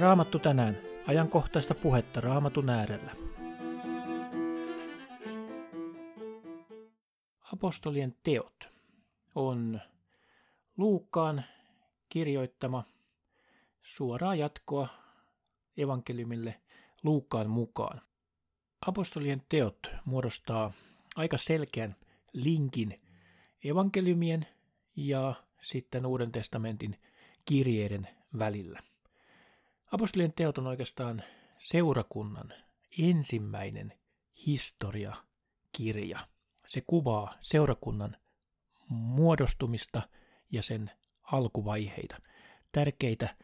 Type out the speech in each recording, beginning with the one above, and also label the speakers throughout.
Speaker 1: Raamattu tänään. Ajankohtaista puhetta Raamatun äärellä. Apostolien teot on Luukkaan kirjoittama suoraa jatkoa evankeliumille Luukkaan mukaan. Apostolien teot muodostaa aika selkeän linkin evankeliumien ja sitten Uuden testamentin kirjeiden välillä. Apostolien teot on oikeastaan seurakunnan ensimmäinen historiakirja. Se kuvaa seurakunnan muodostumista ja sen alkuvaiheita, tärkeitä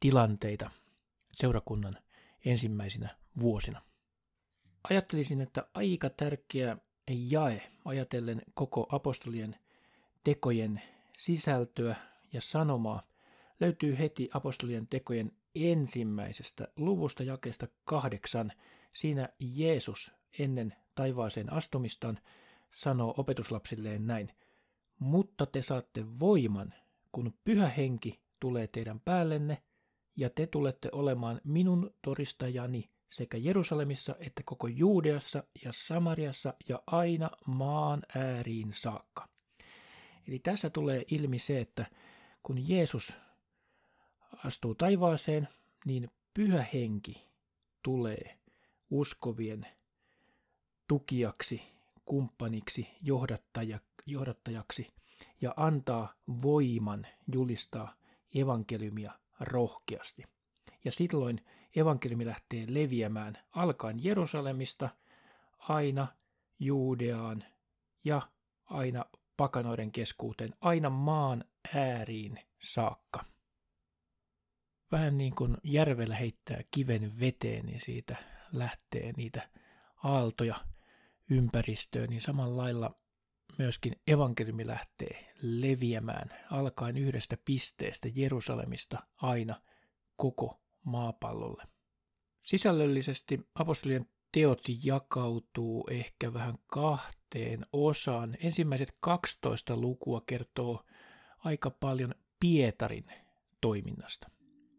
Speaker 1: tilanteita seurakunnan ensimmäisinä vuosina. Ajattelisin, että aika tärkeä jae ajatellen koko apostolien tekojen sisältöä ja sanomaa löytyy heti apostolien tekojen ensimmäisestä luvusta jakeesta kahdeksan. Siinä Jeesus ennen taivaaseen astumistaan sanoo opetuslapsilleen näin. Mutta te saatte voiman, kun pyhä henki tulee teidän päällenne, ja te tulette olemaan minun todistajani sekä Jerusalemissa että koko Juudeassa ja Samariassa ja aina maan ääriin saakka. Eli tässä tulee ilmi se, että kun Jeesus astuu taivaaseen, niin pyhä henki tulee uskovien tukijaksi, kumppaniksi, johdattaja, johdattajaksi ja antaa voiman julistaa evankeliumia rohkeasti. Ja silloin evankeliumi lähtee leviämään alkaen Jerusalemista aina Juudeaan ja aina pakanoiden keskuuteen, aina maan ääriin saakka vähän niin kuin järvellä heittää kiven veteen, niin siitä lähtee niitä aaltoja ympäristöön, niin samalla lailla myöskin evankeliumi lähtee leviämään alkaen yhdestä pisteestä Jerusalemista aina koko maapallolle. Sisällöllisesti apostolien teot jakautuu ehkä vähän kahteen osaan. Ensimmäiset 12 lukua kertoo aika paljon Pietarin toiminnasta.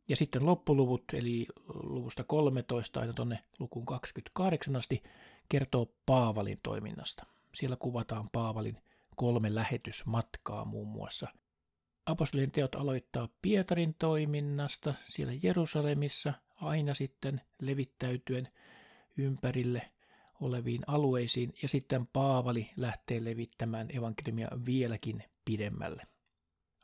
Speaker 1: Ja sitten loppuluvut, eli luvusta 13 aina tuonne lukuun 28 asti, kertoo Paavalin toiminnasta. Siellä kuvataan Paavalin kolme lähetysmatkaa muun muassa. Apostolien teot aloittaa Pietarin toiminnasta siellä Jerusalemissa, aina sitten levittäytyen ympärille oleviin alueisiin, ja sitten Paavali lähtee levittämään evankeliumia vieläkin pidemmälle.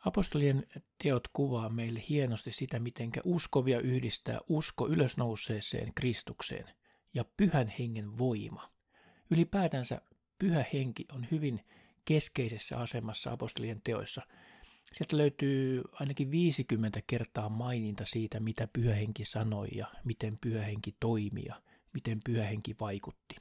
Speaker 1: Apostolien teot kuvaa meille hienosti sitä, miten uskovia yhdistää usko ylösnouseeseen Kristukseen ja pyhän hengen voima. Ylipäätänsä pyhä henki on hyvin keskeisessä asemassa apostolien teoissa. Sieltä löytyy ainakin 50 kertaa maininta siitä, mitä pyhä henki sanoi ja miten pyhä henki toimi ja miten pyhä henki vaikutti.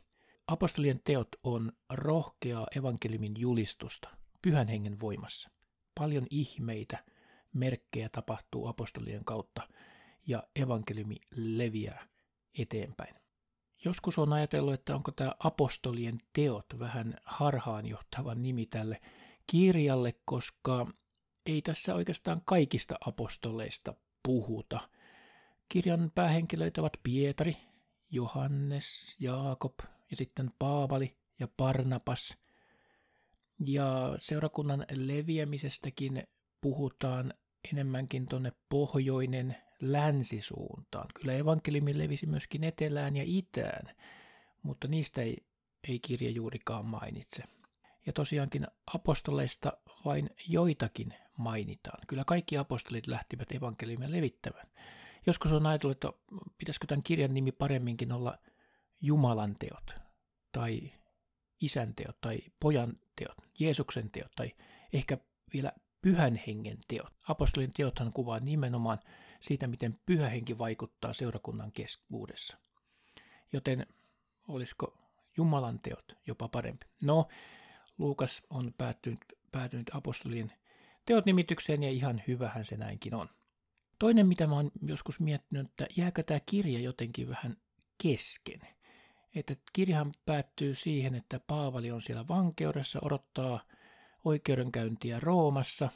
Speaker 1: Apostolien teot on rohkeaa evankeliumin julistusta pyhän hengen voimassa. Paljon ihmeitä, merkkejä tapahtuu apostolien kautta ja evankeliumi leviää eteenpäin. Joskus on ajatellut, että onko tämä apostolien teot vähän harhaanjohtava nimi tälle kirjalle, koska ei tässä oikeastaan kaikista apostoleista puhuta. Kirjan päähenkilöitä ovat Pietari, Johannes, Jaakob ja sitten Paavali ja Barnabas – ja seurakunnan leviämisestäkin puhutaan enemmänkin tuonne pohjoinen länsisuuntaan. Kyllä evankeliumi levisi myöskin etelään ja itään, mutta niistä ei, ei kirja juurikaan mainitse. Ja tosiaankin apostoleista vain joitakin mainitaan. Kyllä kaikki apostolit lähtivät evankeliumia levittämään. Joskus on ajatellut, että pitäisikö tämän kirjan nimi paremminkin olla Jumalan teot tai isän teot tai pojan teot, Jeesuksen teot tai ehkä vielä pyhän hengen teot. Apostolin teothan kuvaa nimenomaan siitä, miten pyhä henki vaikuttaa seurakunnan keskuudessa. Joten olisiko Jumalan teot jopa parempi? No, Luukas on päätynyt, päätynyt apostolien teot nimitykseen ja ihan hyvähän se näinkin on. Toinen, mitä mä oon joskus miettinyt, että jääkö tämä kirja jotenkin vähän kesken – että kirjahan päättyy siihen, että Paavali on siellä vankeudessa, odottaa oikeudenkäyntiä Roomassa.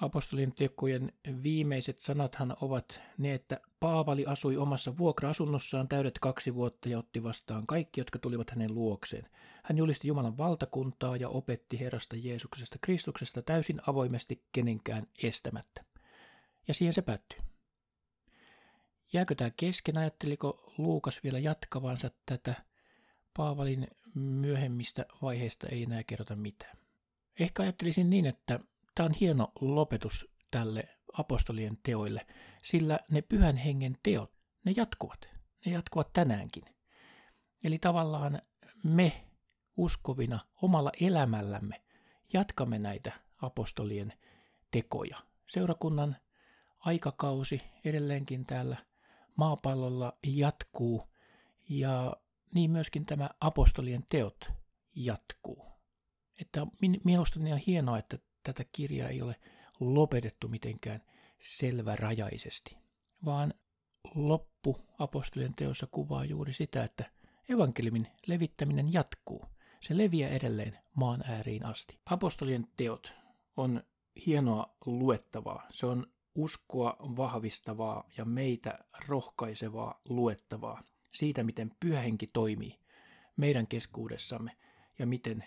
Speaker 1: Apostolien tekojen viimeiset sanathan ovat ne, että Paavali asui omassa vuokra-asunnossaan täydet kaksi vuotta ja otti vastaan kaikki, jotka tulivat hänen luokseen. Hän julisti Jumalan valtakuntaa ja opetti Herrasta Jeesuksesta Kristuksesta täysin avoimesti kenenkään estämättä. Ja siihen se päättyy. Jääkö tämä kesken, ajatteliko Luukas vielä jatkavansa tätä? Paavalin myöhemmistä vaiheista ei enää kerrota mitään. Ehkä ajattelisin niin, että Tämä on hieno lopetus tälle apostolien teoille, sillä ne pyhän hengen teot, ne jatkuvat. Ne jatkuvat tänäänkin. Eli tavallaan me uskovina omalla elämällämme jatkamme näitä apostolien tekoja. Seurakunnan aikakausi edelleenkin täällä maapallolla jatkuu ja niin myöskin tämä apostolien teot jatkuu. Että mielestäni on hienoa, että tätä kirjaa ei ole lopetettu mitenkään selvärajaisesti, vaan loppu apostolien teossa kuvaa juuri sitä, että evankeliumin levittäminen jatkuu. Se leviää edelleen maan ääriin asti. Apostolien teot on hienoa luettavaa. Se on uskoa vahvistavaa ja meitä rohkaisevaa luettavaa siitä, miten pyhähenki toimii meidän keskuudessamme ja miten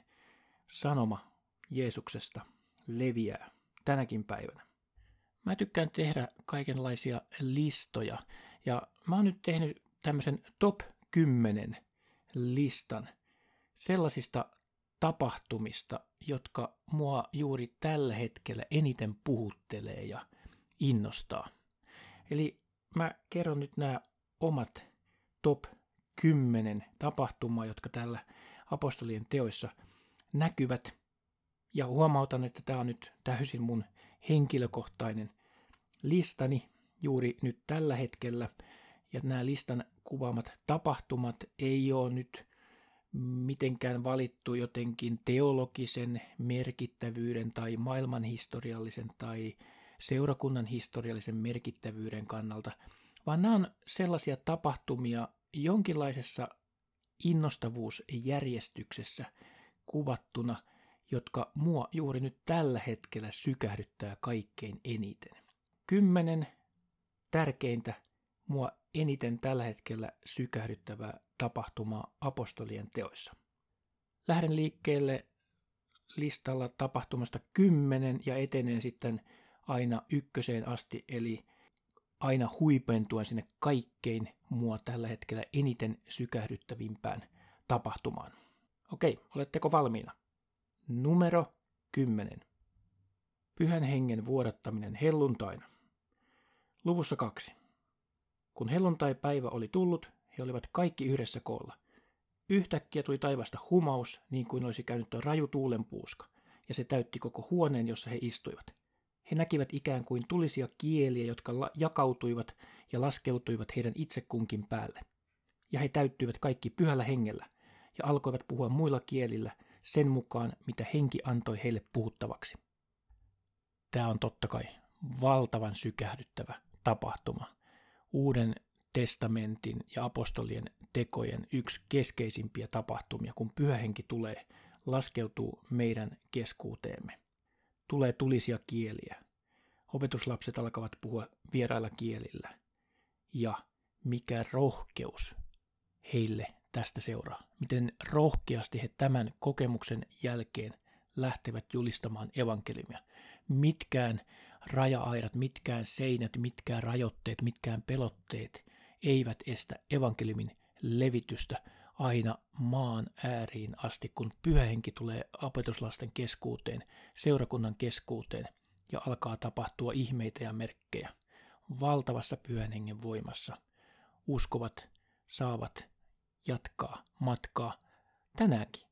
Speaker 1: sanoma Jeesuksesta leviää tänäkin päivänä. Mä tykkään tehdä kaikenlaisia listoja ja mä oon nyt tehnyt tämmöisen top 10 listan sellaisista tapahtumista, jotka mua juuri tällä hetkellä eniten puhuttelee ja innostaa. Eli mä kerron nyt nämä omat top 10 tapahtumaa, jotka tällä apostolien teoissa näkyvät ja huomautan, että tämä on nyt täysin mun henkilökohtainen listani juuri nyt tällä hetkellä. Ja nämä listan kuvaamat tapahtumat ei ole nyt mitenkään valittu jotenkin teologisen merkittävyyden tai maailmanhistoriallisen tai seurakunnan historiallisen merkittävyyden kannalta, vaan nämä on sellaisia tapahtumia jonkinlaisessa innostavuusjärjestyksessä kuvattuna – jotka mua juuri nyt tällä hetkellä sykähdyttää kaikkein eniten. Kymmenen tärkeintä mua eniten tällä hetkellä sykähdyttävää tapahtumaa apostolien teoissa. Lähden liikkeelle listalla tapahtumasta kymmenen ja etenen sitten aina ykköseen asti, eli aina huipentuen sinne kaikkein mua tällä hetkellä eniten sykähdyttävimpään tapahtumaan. Okei, oletteko valmiina? Numero 10. Pyhän hengen vuodattaminen helluntaina. Luvussa 2. Kun helluntai-päivä oli tullut, he olivat kaikki yhdessä koolla. Yhtäkkiä tuli taivasta humaus, niin kuin olisi käynyt raju tuulenpuuska, ja se täytti koko huoneen, jossa he istuivat. He näkivät ikään kuin tulisia kieliä, jotka jakautuivat ja laskeutuivat heidän itse kunkin päälle. Ja he täyttyivät kaikki pyhällä hengellä, ja alkoivat puhua muilla kielillä – sen mukaan, mitä henki antoi heille puhuttavaksi. Tämä on totta kai valtavan sykähdyttävä tapahtuma. Uuden testamentin ja apostolien tekojen yksi keskeisimpiä tapahtumia, kun pyhähenki tulee, laskeutuu meidän keskuuteemme. Tulee tulisia kieliä. Opetuslapset alkavat puhua vierailla kielillä. Ja mikä rohkeus heille tästä seuraa. Miten rohkeasti he tämän kokemuksen jälkeen lähtevät julistamaan evankeliumia. Mitkään raja-aidat, mitkään seinät, mitkään rajoitteet, mitkään pelotteet eivät estä evankeliumin levitystä aina maan ääriin asti, kun pyhähenki tulee opetuslasten keskuuteen, seurakunnan keskuuteen ja alkaa tapahtua ihmeitä ja merkkejä. Valtavassa pyhän voimassa uskovat saavat jatkaa matkaa tänäänkin.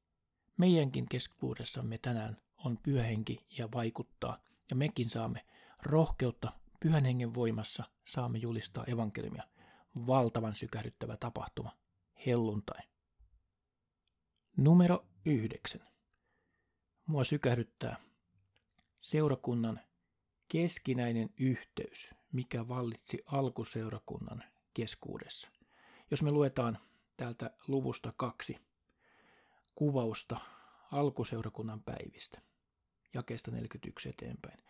Speaker 1: Meidänkin keskuudessamme tänään on pyhähenki ja vaikuttaa, ja mekin saamme rohkeutta pyhän hengen voimassa, saamme julistaa evankeliumia. Valtavan sykähdyttävä tapahtuma, helluntai. Numero yhdeksän. Mua sykähdyttää seurakunnan keskinäinen yhteys, mikä vallitsi alkuseurakunnan keskuudessa. Jos me luetaan täältä luvusta kaksi kuvausta alkuseurakunnan päivistä, jakeesta 41 eteenpäin.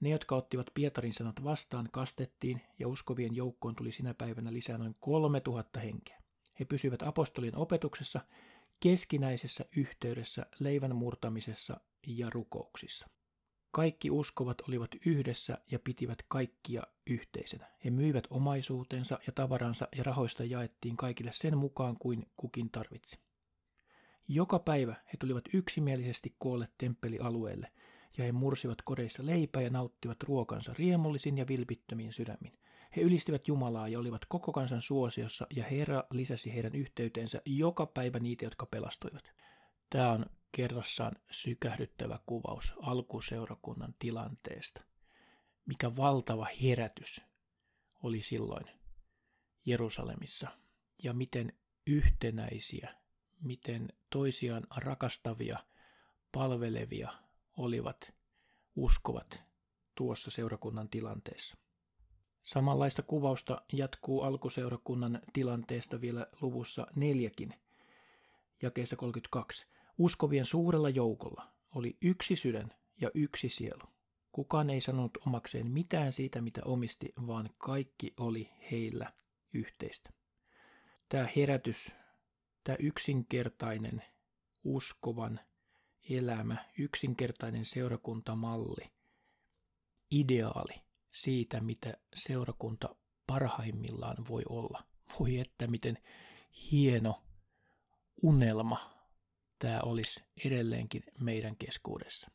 Speaker 1: Ne, jotka ottivat Pietarin sanat vastaan, kastettiin ja uskovien joukkoon tuli sinä päivänä lisää noin 3000 henkeä. He pysyivät apostolien opetuksessa, keskinäisessä yhteydessä, leivän murtamisessa ja rukouksissa. Kaikki uskovat olivat yhdessä ja pitivät kaikkia yhteisenä. He myivät omaisuutensa ja tavaransa ja rahoista jaettiin kaikille sen mukaan kuin kukin tarvitsi. Joka päivä he tulivat yksimielisesti koolle temppelialueelle, ja he mursivat koreissa leipää ja nauttivat ruokansa riemullisin ja vilpittömin sydämin. He ylistivät Jumalaa ja olivat koko kansan suosiossa, ja Herra lisäsi heidän yhteyteensä joka päivä niitä, jotka pelastuivat. Tämä on kerrassaan sykähdyttävä kuvaus alkuseurakunnan tilanteesta. Mikä valtava herätys oli silloin Jerusalemissa ja miten yhtenäisiä, miten toisiaan rakastavia, palvelevia olivat uskovat tuossa seurakunnan tilanteessa. Samanlaista kuvausta jatkuu alkuseurakunnan tilanteesta vielä luvussa neljäkin, jakeessa 32. Uskovien suurella joukolla oli yksi sydän ja yksi sielu. Kukaan ei sanonut omakseen mitään siitä, mitä omisti, vaan kaikki oli heillä yhteistä. Tämä herätys, tämä yksinkertainen uskovan elämä, yksinkertainen seurakuntamalli, ideaali siitä, mitä seurakunta parhaimmillaan voi olla. Voi että miten hieno unelma tämä olisi edelleenkin meidän keskuudessa.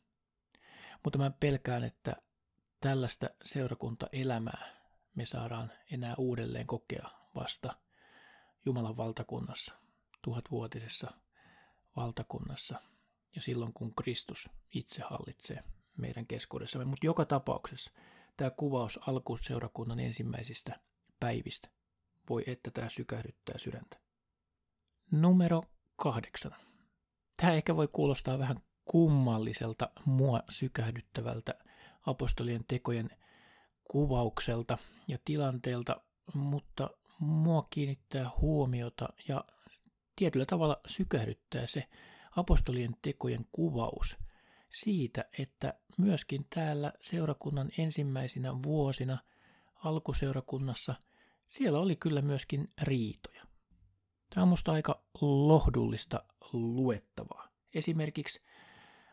Speaker 1: Mutta mä pelkään, että tällaista seurakuntaelämää me saadaan enää uudelleen kokea vasta Jumalan valtakunnassa, tuhatvuotisessa valtakunnassa ja silloin kun Kristus itse hallitsee meidän keskuudessamme. Mutta joka tapauksessa tämä kuvaus alkuseurakunnan ensimmäisistä päivistä voi että tämä sykähdyttää sydäntä. Numero kahdeksan. Tämä ehkä voi kuulostaa vähän kummalliselta, mua sykähdyttävältä apostolien tekojen kuvaukselta ja tilanteelta, mutta mua kiinnittää huomiota ja tietyllä tavalla sykähdyttää se apostolien tekojen kuvaus siitä, että myöskin täällä seurakunnan ensimmäisinä vuosina alkuseurakunnassa siellä oli kyllä myöskin riitoja. Tämä on musta aika lohdullista luettavaa. Esimerkiksi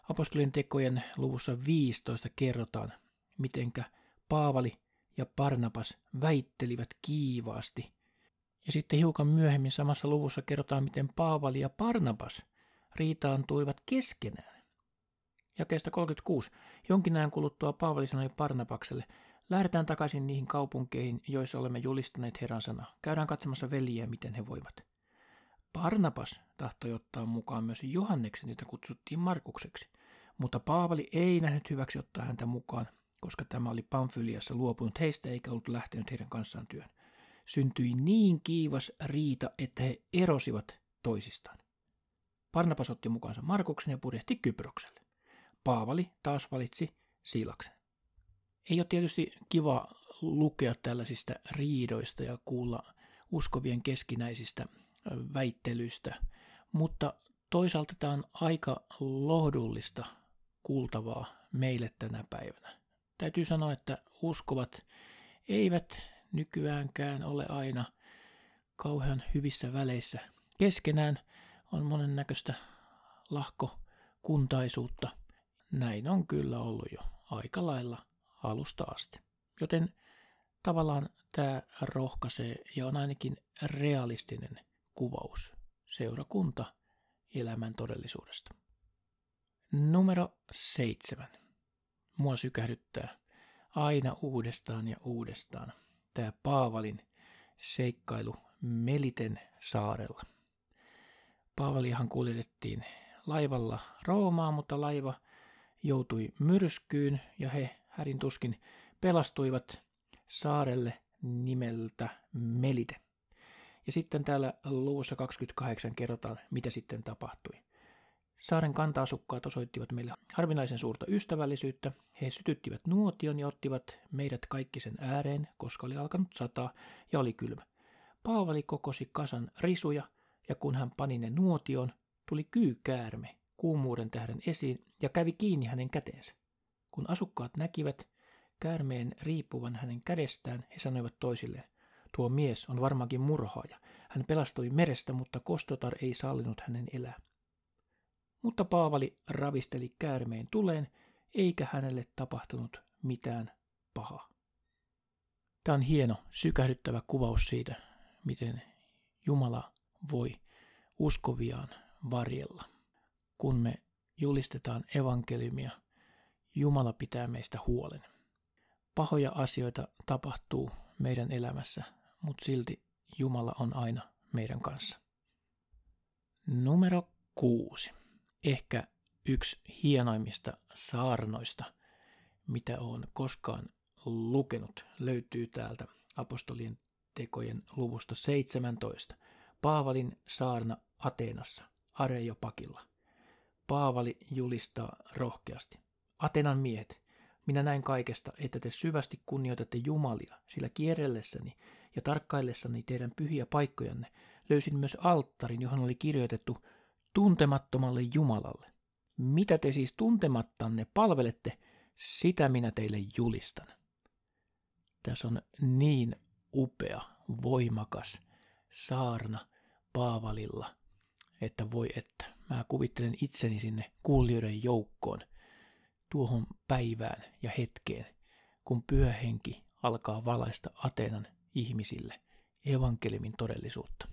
Speaker 1: apostolien tekojen luvussa 15 kerrotaan, mitenkä Paavali ja Barnabas väittelivät kiivaasti. Ja sitten hiukan myöhemmin samassa luvussa kerrotaan, miten Paavali ja Barnabas riitaantuivat keskenään. Jakeesta 36. Jonkin ajan kuluttua Paavali sanoi Barnabakselle, lähdetään takaisin niihin kaupunkeihin, joissa olemme julistaneet Herran sanaa. Käydään katsomassa veljiä, miten he voivat. Barnabas tahtoi ottaa mukaan myös Johanneksen, jota kutsuttiin Markukseksi, mutta Paavali ei nähnyt hyväksi ottaa häntä mukaan, koska tämä oli Pamfyliassa luopunut heistä eikä ollut lähtenyt heidän kanssaan työn. Syntyi niin kiivas riita, että he erosivat toisistaan. Barnabas otti mukaansa Markuksen ja purjehti Kyprokselle. Paavali taas valitsi Siilaksen. Ei ole tietysti kiva lukea tällaisista riidoista ja kuulla uskovien keskinäisistä väittelystä, mutta toisaalta tämä on aika lohdullista kuultavaa meille tänä päivänä. Täytyy sanoa, että uskovat eivät nykyäänkään ole aina kauhean hyvissä väleissä. Keskenään on monennäköistä lahkokuntaisuutta. Näin on kyllä ollut jo aika lailla alusta asti. Joten tavallaan tämä rohkaisee ja on ainakin realistinen kuvaus seurakunta elämän todellisuudesta. Numero seitsemän. Mua sykähdyttää aina uudestaan ja uudestaan tämä Paavalin seikkailu Meliten saarella. Paavalihan kuljetettiin laivalla Roomaan, mutta laiva joutui myrskyyn ja he härin tuskin pelastuivat saarelle nimeltä Melite. Ja sitten täällä luvussa 28 kerrotaan, mitä sitten tapahtui. Saaren kanta-asukkaat osoittivat meille harvinaisen suurta ystävällisyyttä. He sytyttivät nuotion ja ottivat meidät kaikki sen ääreen, koska oli alkanut sataa ja oli kylmä. Paavali kokosi kasan risuja, ja kun hän pani ne nuotion, tuli kyykäärme kuumuuden tähden esiin ja kävi kiinni hänen käteensä. Kun asukkaat näkivät, käärmeen riippuvan hänen kädestään, he sanoivat toisilleen, tuo mies on varmaankin murhaaja. Hän pelastui merestä, mutta Kostotar ei sallinut hänen elää. Mutta Paavali ravisteli käärmeen tuleen, eikä hänelle tapahtunut mitään pahaa. Tämä on hieno, sykähdyttävä kuvaus siitä, miten Jumala voi uskoviaan varjella. Kun me julistetaan evankeliumia, Jumala pitää meistä huolen. Pahoja asioita tapahtuu meidän elämässä, mutta silti Jumala on aina meidän kanssa. Numero kuusi. Ehkä yksi hienoimmista saarnoista, mitä olen koskaan lukenut, löytyy täältä apostolien tekojen luvusta 17. Paavalin saarna Ateenassa, Areopakilla. Paavali julistaa rohkeasti. Atenan miehet, minä näin kaikesta, että te syvästi kunnioitatte Jumalia, sillä kierrellessäni ja tarkkaillessani teidän pyhiä paikkojanne löysin myös alttarin, johon oli kirjoitettu tuntemattomalle Jumalalle. Mitä te siis tuntemattanne palvelette, sitä minä teille julistan. Tässä on niin upea, voimakas saarna Paavalilla, että voi että. Mä kuvittelen itseni sinne kuulijoiden joukkoon tuohon päivään ja hetkeen, kun pyhä henki alkaa valaista Ateenan ihmisille evankeliumin todellisuutta.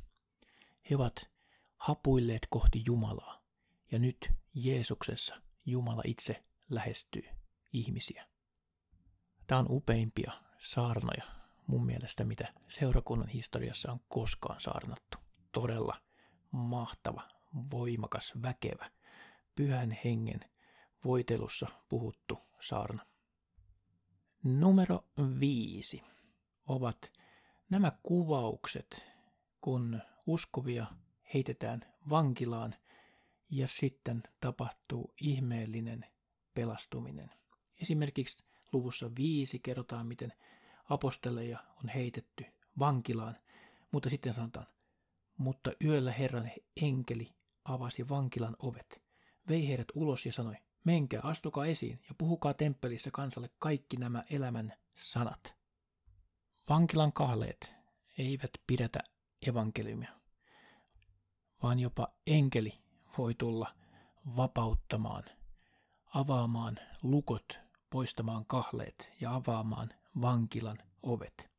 Speaker 1: He ovat hapuilleet kohti Jumalaa, ja nyt Jeesuksessa Jumala itse lähestyy ihmisiä. Tämä on upeimpia saarnoja mun mielestä, mitä seurakunnan historiassa on koskaan saarnattu. Todella mahtava, voimakas, väkevä, pyhän hengen voitelussa puhuttu saarna. Numero viisi ovat nämä kuvaukset, kun uskovia heitetään vankilaan ja sitten tapahtuu ihmeellinen pelastuminen. Esimerkiksi luvussa viisi kerrotaan, miten aposteleja on heitetty vankilaan, mutta sitten sanotaan, mutta yöllä Herran enkeli avasi vankilan ovet, vei heidät ulos ja sanoi, menkää, astukaa esiin ja puhukaa temppelissä kansalle kaikki nämä elämän sanat. Vankilan kahleet eivät pidätä evankeliumia, vaan jopa enkeli voi tulla vapauttamaan, avaamaan lukot, poistamaan kahleet ja avaamaan vankilan ovet.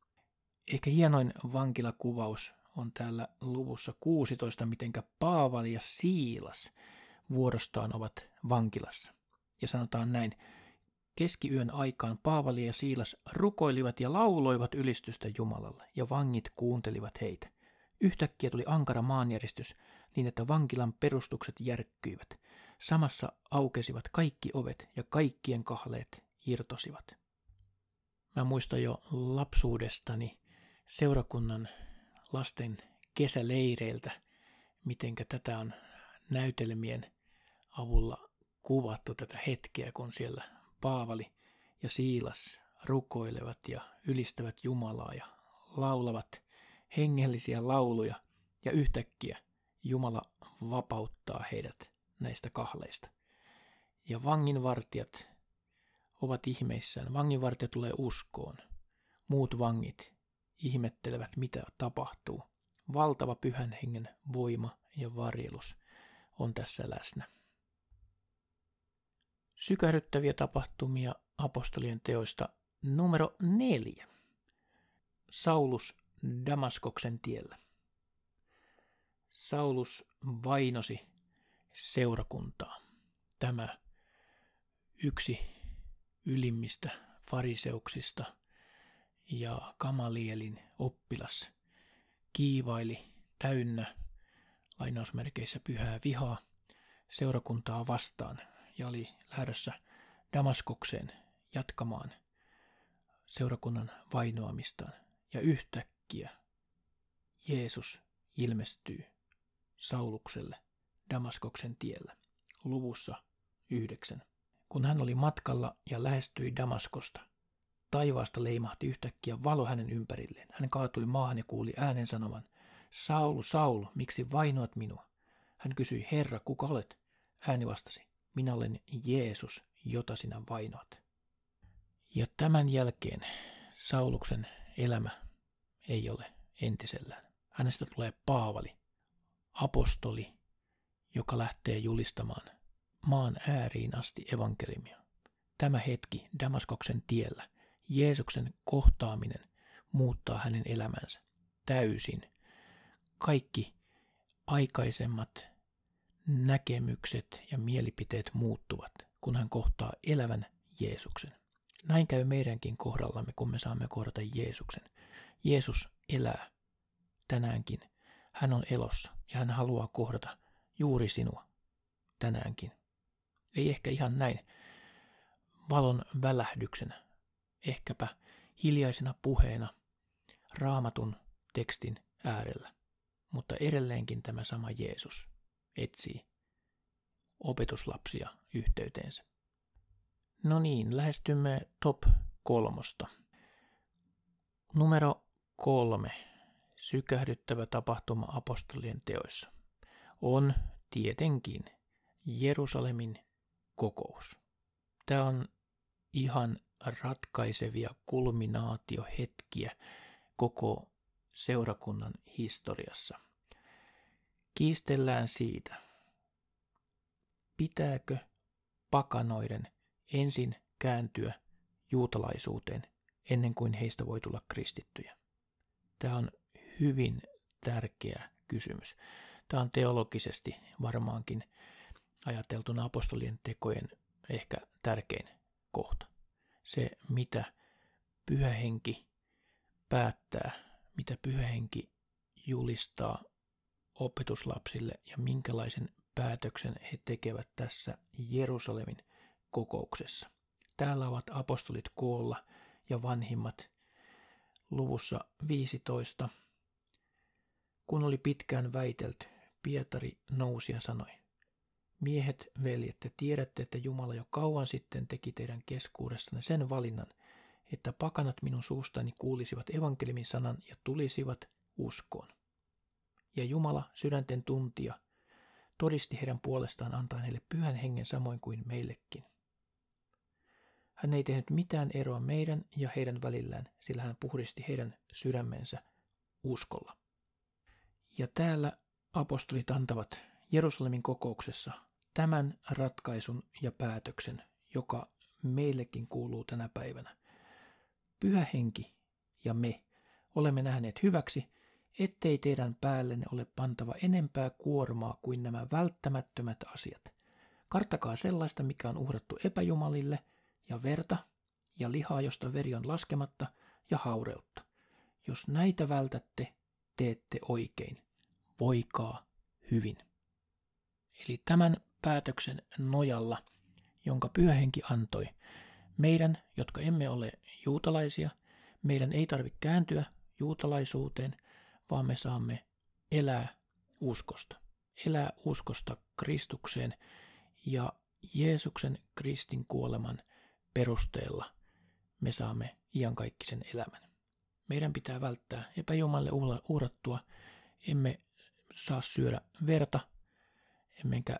Speaker 1: Ehkä hienoin vankilakuvaus on täällä luvussa 16, mitenkä Paavali ja Siilas vuorostaan ovat vankilassa. Ja sanotaan näin, keskiyön aikaan Paavali ja Siilas rukoilivat ja lauloivat ylistystä Jumalalle, ja vangit kuuntelivat heitä. Yhtäkkiä tuli ankara maanjäristys niin, että vankilan perustukset järkkyivät. Samassa aukesivat kaikki ovet ja kaikkien kahleet irtosivat. Mä muistan jo lapsuudestani seurakunnan lasten kesäleireiltä, mitenkä tätä on näytelmien avulla kuvattu tätä hetkeä, kun siellä Paavali ja Siilas rukoilevat ja ylistävät Jumalaa ja laulavat hengellisiä lauluja ja yhtäkkiä Jumala vapauttaa heidät näistä kahleista. Ja vanginvartijat ovat ihmeissään. Vanginvartija tulee uskoon. Muut vangit ihmettelevät, mitä tapahtuu. Valtava pyhän hengen voima ja varjelus on tässä läsnä. Sykähdyttäviä tapahtumia apostolien teoista numero neljä. Saulus Damaskoksen tiellä. Saulus vainosi seurakuntaa. Tämä yksi ylimmistä fariseuksista ja Kamalielin oppilas kiivaili täynnä lainausmerkeissä pyhää vihaa seurakuntaa vastaan ja oli lähdössä Damaskokseen jatkamaan seurakunnan vainoamistaan. Ja yhtäkkiä Jeesus ilmestyy Saulukselle Damaskoksen tiellä luvussa yhdeksän. Kun hän oli matkalla ja lähestyi Damaskosta, taivaasta leimahti yhtäkkiä valo hänen ympärilleen. Hän kaatui maahan ja kuuli äänen sanovan, Saulu, Saulu, miksi vainoat minua? Hän kysyi, Herra, kuka olet? Ääni vastasi, minä olen Jeesus, jota sinä vainoat. Ja tämän jälkeen Sauluksen elämä ei ole entisellään. Hänestä tulee Paavali, apostoli, joka lähtee julistamaan maan ääriin asti evankeliumia. Tämä hetki Damaskoksen tiellä, Jeesuksen kohtaaminen, muuttaa hänen elämänsä täysin. Kaikki aikaisemmat näkemykset ja mielipiteet muuttuvat, kun hän kohtaa elävän Jeesuksen. Näin käy meidänkin kohdallamme, kun me saamme kohdata Jeesuksen. Jeesus elää tänäänkin. Hän on elossa ja hän haluaa kohdata juuri sinua tänäänkin. Ei ehkä ihan näin valon välähdyksenä, ehkäpä hiljaisena puheena raamatun tekstin äärellä, mutta edelleenkin tämä sama Jeesus etsii opetuslapsia yhteyteensä. No niin, lähestymme top kolmosta. Numero kolme. Sykähdyttävä tapahtuma apostolien teoissa on tietenkin Jerusalemin kokous. Tämä on ihan ratkaisevia kulminaatiohetkiä koko seurakunnan historiassa. Kiistellään siitä, pitääkö pakanoiden ensin kääntyä juutalaisuuteen ennen kuin heistä voi tulla kristittyjä. Tämä on hyvin tärkeä kysymys. Tämä on teologisesti varmaankin ajateltuna apostolien tekojen ehkä tärkein kohta. Se, mitä pyhähenki päättää, mitä pyhähenki julistaa opetuslapsille ja minkälaisen päätöksen he tekevät tässä Jerusalemin kokouksessa. Täällä ovat apostolit koolla ja vanhimmat luvussa 15. Kun oli pitkään väitelty, Pietari nousi ja sanoi, Miehet, veljet, te tiedätte, että Jumala jo kauan sitten teki teidän keskuudessanne sen valinnan, että pakanat minun suustani kuulisivat evankelimin sanan ja tulisivat uskoon. Ja Jumala, sydänten tuntija, todisti heidän puolestaan antaa heille pyhän hengen samoin kuin meillekin. Hän ei tehnyt mitään eroa meidän ja heidän välillään, sillä hän puhdisti heidän sydämensä uskolla. Ja täällä apostolit antavat Jerusalemin kokouksessa tämän ratkaisun ja päätöksen, joka meillekin kuuluu tänä päivänä. Pyhä henki ja me olemme nähneet hyväksi, ettei teidän päällenne ole pantava enempää kuormaa kuin nämä välttämättömät asiat. Karttakaa sellaista, mikä on uhrattu epäjumalille, ja verta, ja lihaa, josta veri on laskematta, ja haureutta. Jos näitä vältätte, teette oikein. Voikaa hyvin. Eli tämän päätöksen nojalla, jonka pyhähenki antoi, meidän, jotka emme ole juutalaisia, meidän ei tarvitse kääntyä juutalaisuuteen, vaan me saamme elää uskosta. Elää uskosta Kristukseen ja Jeesuksen Kristin kuoleman perusteella me saamme iankaikkisen elämän. Meidän pitää välttää epäjumalle uhrattua, emme saa syödä verta, emmekä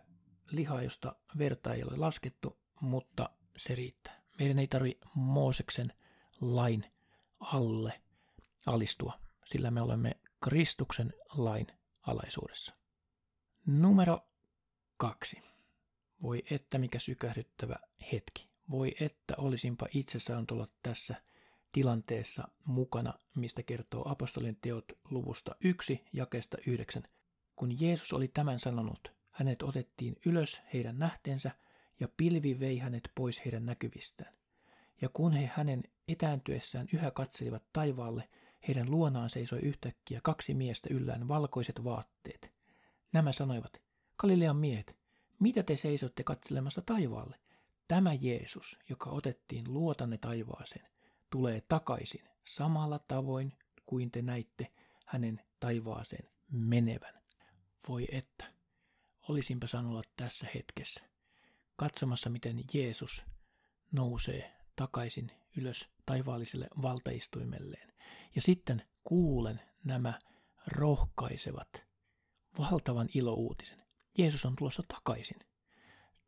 Speaker 1: lihaa, josta verta ei ole laskettu, mutta se riittää. Meidän ei tarvi Mooseksen lain alle alistua, sillä me olemme Kristuksen lain alaisuudessa. Numero kaksi. Voi että mikä sykähdyttävä hetki. Voi että olisinpa itse saanut olla tässä tilanteessa mukana, mistä kertoo apostolien teot luvusta 1 jakesta 9. Kun Jeesus oli tämän sanonut, hänet otettiin ylös heidän nähteensä ja pilvi vei hänet pois heidän näkyvistään. Ja kun he hänen etääntyessään yhä katselivat taivaalle, heidän luonaan seisoi yhtäkkiä kaksi miestä yllään valkoiset vaatteet. Nämä sanoivat, Galilean miehet, mitä te seisotte katselemassa taivaalle? Tämä Jeesus, joka otettiin luotanne taivaaseen, tulee takaisin samalla tavoin kuin te näitte hänen taivaaseen menevän. Voi että, olisinpa olla tässä hetkessä, katsomassa miten Jeesus nousee takaisin ylös taivaalliselle valtaistuimelleen. Ja sitten kuulen nämä rohkaisevat, valtavan ilouutisen. Jeesus on tulossa takaisin.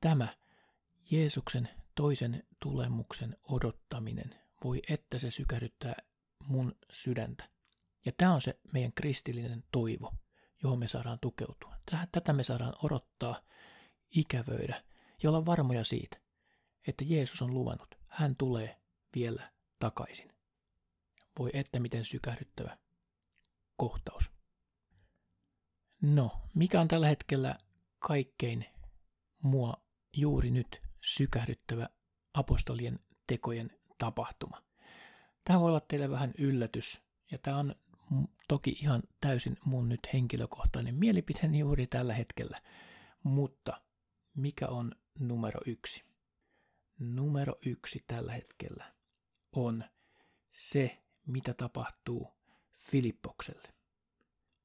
Speaker 1: Tämä Jeesuksen toisen tulemuksen odottaminen, voi että se sykähdyttää mun sydäntä. Ja tämä on se meidän kristillinen toivo, johon me saadaan tukeutua. Tätä me saadaan odottaa, ikävöidä ja olla varmoja siitä, että Jeesus on luvannut, hän tulee vielä takaisin. Voi että miten sykähdyttävä kohtaus. No, mikä on tällä hetkellä kaikkein mua juuri nyt sykähdyttävä apostolien tekojen tapahtuma? Tämä voi olla teille vähän yllätys, ja tämä on toki ihan täysin mun nyt henkilökohtainen mielipiteeni juuri tällä hetkellä. Mutta mikä on numero yksi? Numero yksi tällä hetkellä on se, mitä tapahtuu Filippokselle.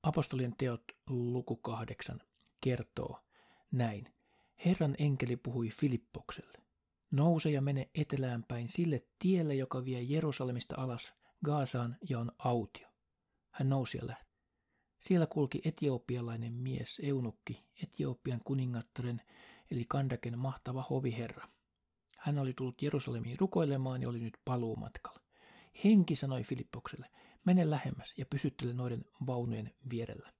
Speaker 1: Apostolien teot luku kahdeksan kertoo näin. Herran enkeli puhui Filippokselle. Nouse ja mene etelään päin sille tielle, joka vie Jerusalemista alas Gaasaan ja on autio. Hän nousi ja lähti. Siellä kulki etiopialainen mies, Eunukki, Etiopian kuningattaren eli Kandaken mahtava hoviherra. Hän oli tullut Jerusalemiin rukoilemaan ja oli nyt paluumatkalla. Henki sanoi Filippokselle, mene lähemmäs ja pysyttele noiden vaunujen vierellä.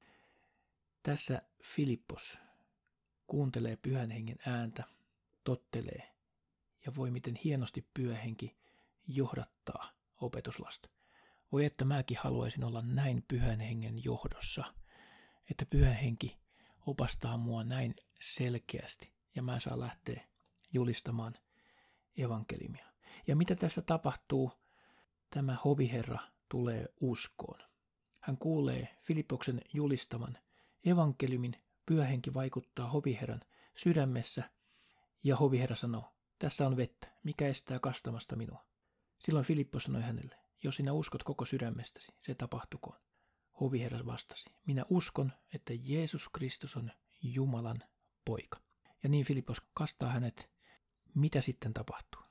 Speaker 1: Tässä Filippos kuuntelee pyhän hengen ääntä, tottelee ja voi miten hienosti pyhähenki johdattaa opetuslasta. Voi että mäkin haluaisin olla näin pyhän hengen johdossa, että pyhä henki opastaa mua näin selkeästi ja mä saan lähteä julistamaan evankeliumia. Ja mitä tässä tapahtuu? Tämä hoviherra tulee uskoon. Hän kuulee Filippoksen julistaman evankeliumin, pyhähenki vaikuttaa hoviherran sydämessä ja hoviherra sanoo, tässä on vettä, mikä estää kastamasta minua. Silloin Filippo sanoi hänelle, jos sinä uskot koko sydämestäsi, se tapahtukoon. Hoviherras vastasi, minä uskon, että Jeesus Kristus on Jumalan poika. Ja niin Filippos kastaa hänet. Mitä sitten tapahtuu?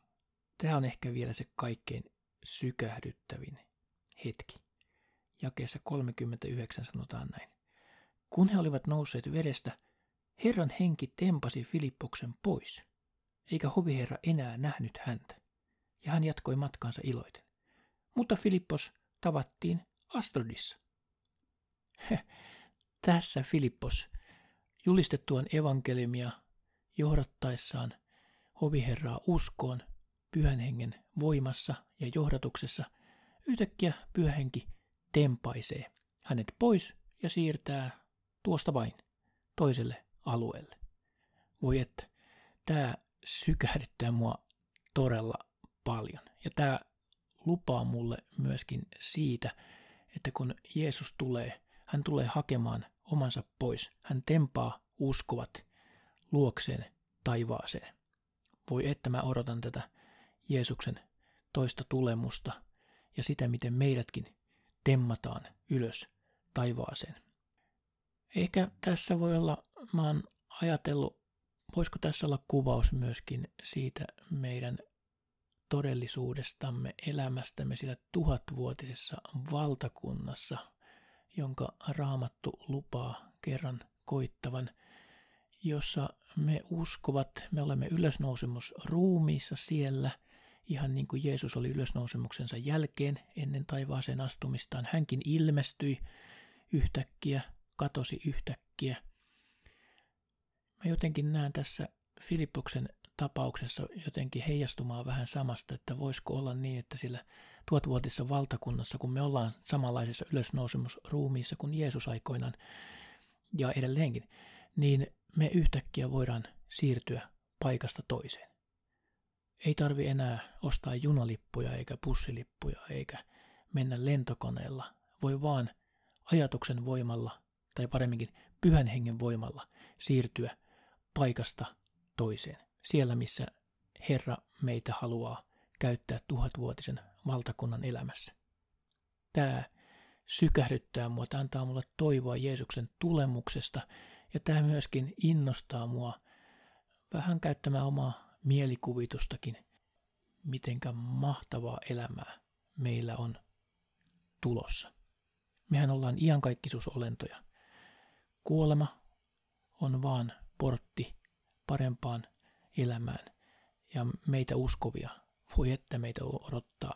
Speaker 1: Tämä on ehkä vielä se kaikkein sykähdyttävin hetki. Jakeessa 39 sanotaan näin. Kun he olivat nousseet vedestä, Herran henki tempasi Filippoksen pois, eikä hoviherra enää nähnyt häntä, ja hän jatkoi matkaansa iloiten. Mutta Filippos tavattiin Astrodissa. Tässä Filippos julistettuaan evankeliumia johdattaessaan hoviherraa uskoon pyhän hengen voimassa ja johdatuksessa, yhtäkkiä pyhähenki tempaisee hänet pois ja siirtää tuosta vain toiselle alueelle. Voi että, tämä sykähdyttää mua todella paljon. Ja tämä lupaa mulle myöskin siitä, että kun Jeesus tulee, hän tulee hakemaan omansa pois. Hän tempaa uskovat luokseen taivaaseen. Voi että mä odotan tätä Jeesuksen toista tulemusta ja sitä, miten meidätkin temmataan ylös taivaaseen. Ehkä tässä voi olla, mä oon ajatellut, voisiko tässä olla kuvaus myöskin siitä meidän todellisuudestamme, elämästämme sillä tuhatvuotisessa valtakunnassa, jonka raamattu lupaa kerran koittavan, jossa me uskovat, me olemme ylösnousemus ruumiissa siellä, ihan niin kuin Jeesus oli ylösnousemuksensa jälkeen ennen taivaaseen astumistaan. Hänkin ilmestyi yhtäkkiä, katosi yhtäkkiä. Mä jotenkin näen tässä Filippoksen tapauksessa jotenkin heijastumaan vähän samasta, että voisiko olla niin, että sillä tuotvuotisessa valtakunnassa, kun me ollaan samanlaisessa ylösnousemusruumiissa kuin Jeesus aikoinaan ja edelleenkin, niin me yhtäkkiä voidaan siirtyä paikasta toiseen. Ei tarvi enää ostaa junalippuja eikä pussilippuja eikä mennä lentokoneella. Voi vaan ajatuksen voimalla, tai paremminkin pyhän hengen voimalla, siirtyä paikasta toiseen siellä, missä Herra meitä haluaa käyttää tuhatvuotisen valtakunnan elämässä. Tämä sykähdyttää mua, tämä antaa mulle toivoa Jeesuksen tulemuksesta ja tämä myöskin innostaa mua vähän käyttämään omaa mielikuvitustakin, mitenkä mahtavaa elämää meillä on tulossa. Mehän ollaan iankaikkisuusolentoja. Kuolema on vaan portti parempaan elämään. ja meitä uskovia. Voi että meitä odottaa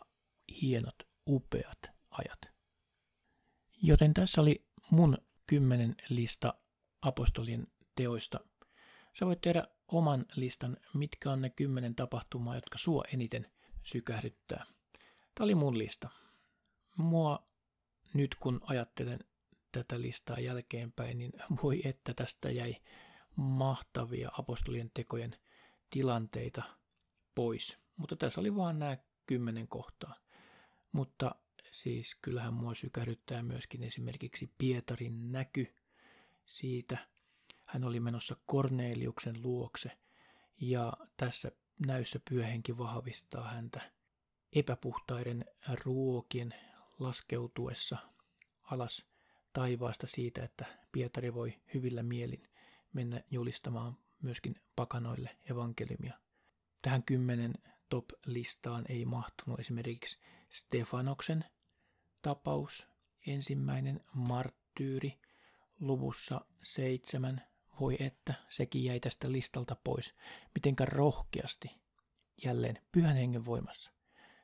Speaker 1: hienot, upeat ajat. Joten tässä oli mun kymmenen lista apostolien teoista. Sä voit tehdä oman listan, mitkä on ne kymmenen tapahtumaa, jotka sua eniten sykähdyttää. Tämä oli mun lista. Mua nyt kun ajattelen tätä listaa jälkeenpäin, niin voi että tästä jäi mahtavia apostolien tekojen tilanteita pois. Mutta tässä oli vaan nämä kymmenen kohtaa. Mutta siis kyllähän mua sykähdyttää myöskin esimerkiksi Pietarin näky siitä. Hän oli menossa Korneliuksen luokse ja tässä näyssä pyöhenki vahvistaa häntä epäpuhtaiden ruokien laskeutuessa alas taivaasta siitä, että Pietari voi hyvillä mielin mennä julistamaan myöskin pakanoille evankeliumia. Tähän kymmenen top-listaan ei mahtunut esimerkiksi Stefanoksen tapaus, ensimmäinen marttyyri luvussa seitsemän. Voi että, sekin jäi tästä listalta pois. Mitenkä rohkeasti, jälleen pyhän hengen voimassa,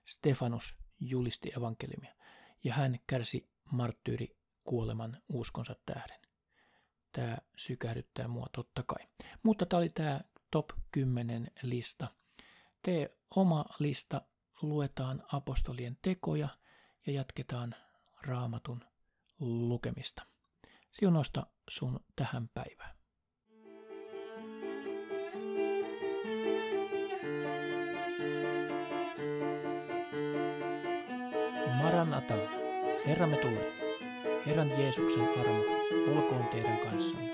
Speaker 1: Stefanus julisti evankeliumia ja hän kärsi marttyyri kuoleman uskonsa tähden. Tämä sykähdyttää mua totta kai. Mutta tämä oli tämä top 10 lista. Tee oma lista, luetaan apostolien tekoja ja jatketaan raamatun lukemista. Siunosta sun tähän päivään. Maranata, Herramme tule. Herran Jeesuksen armo olkoon teidän kanssanne.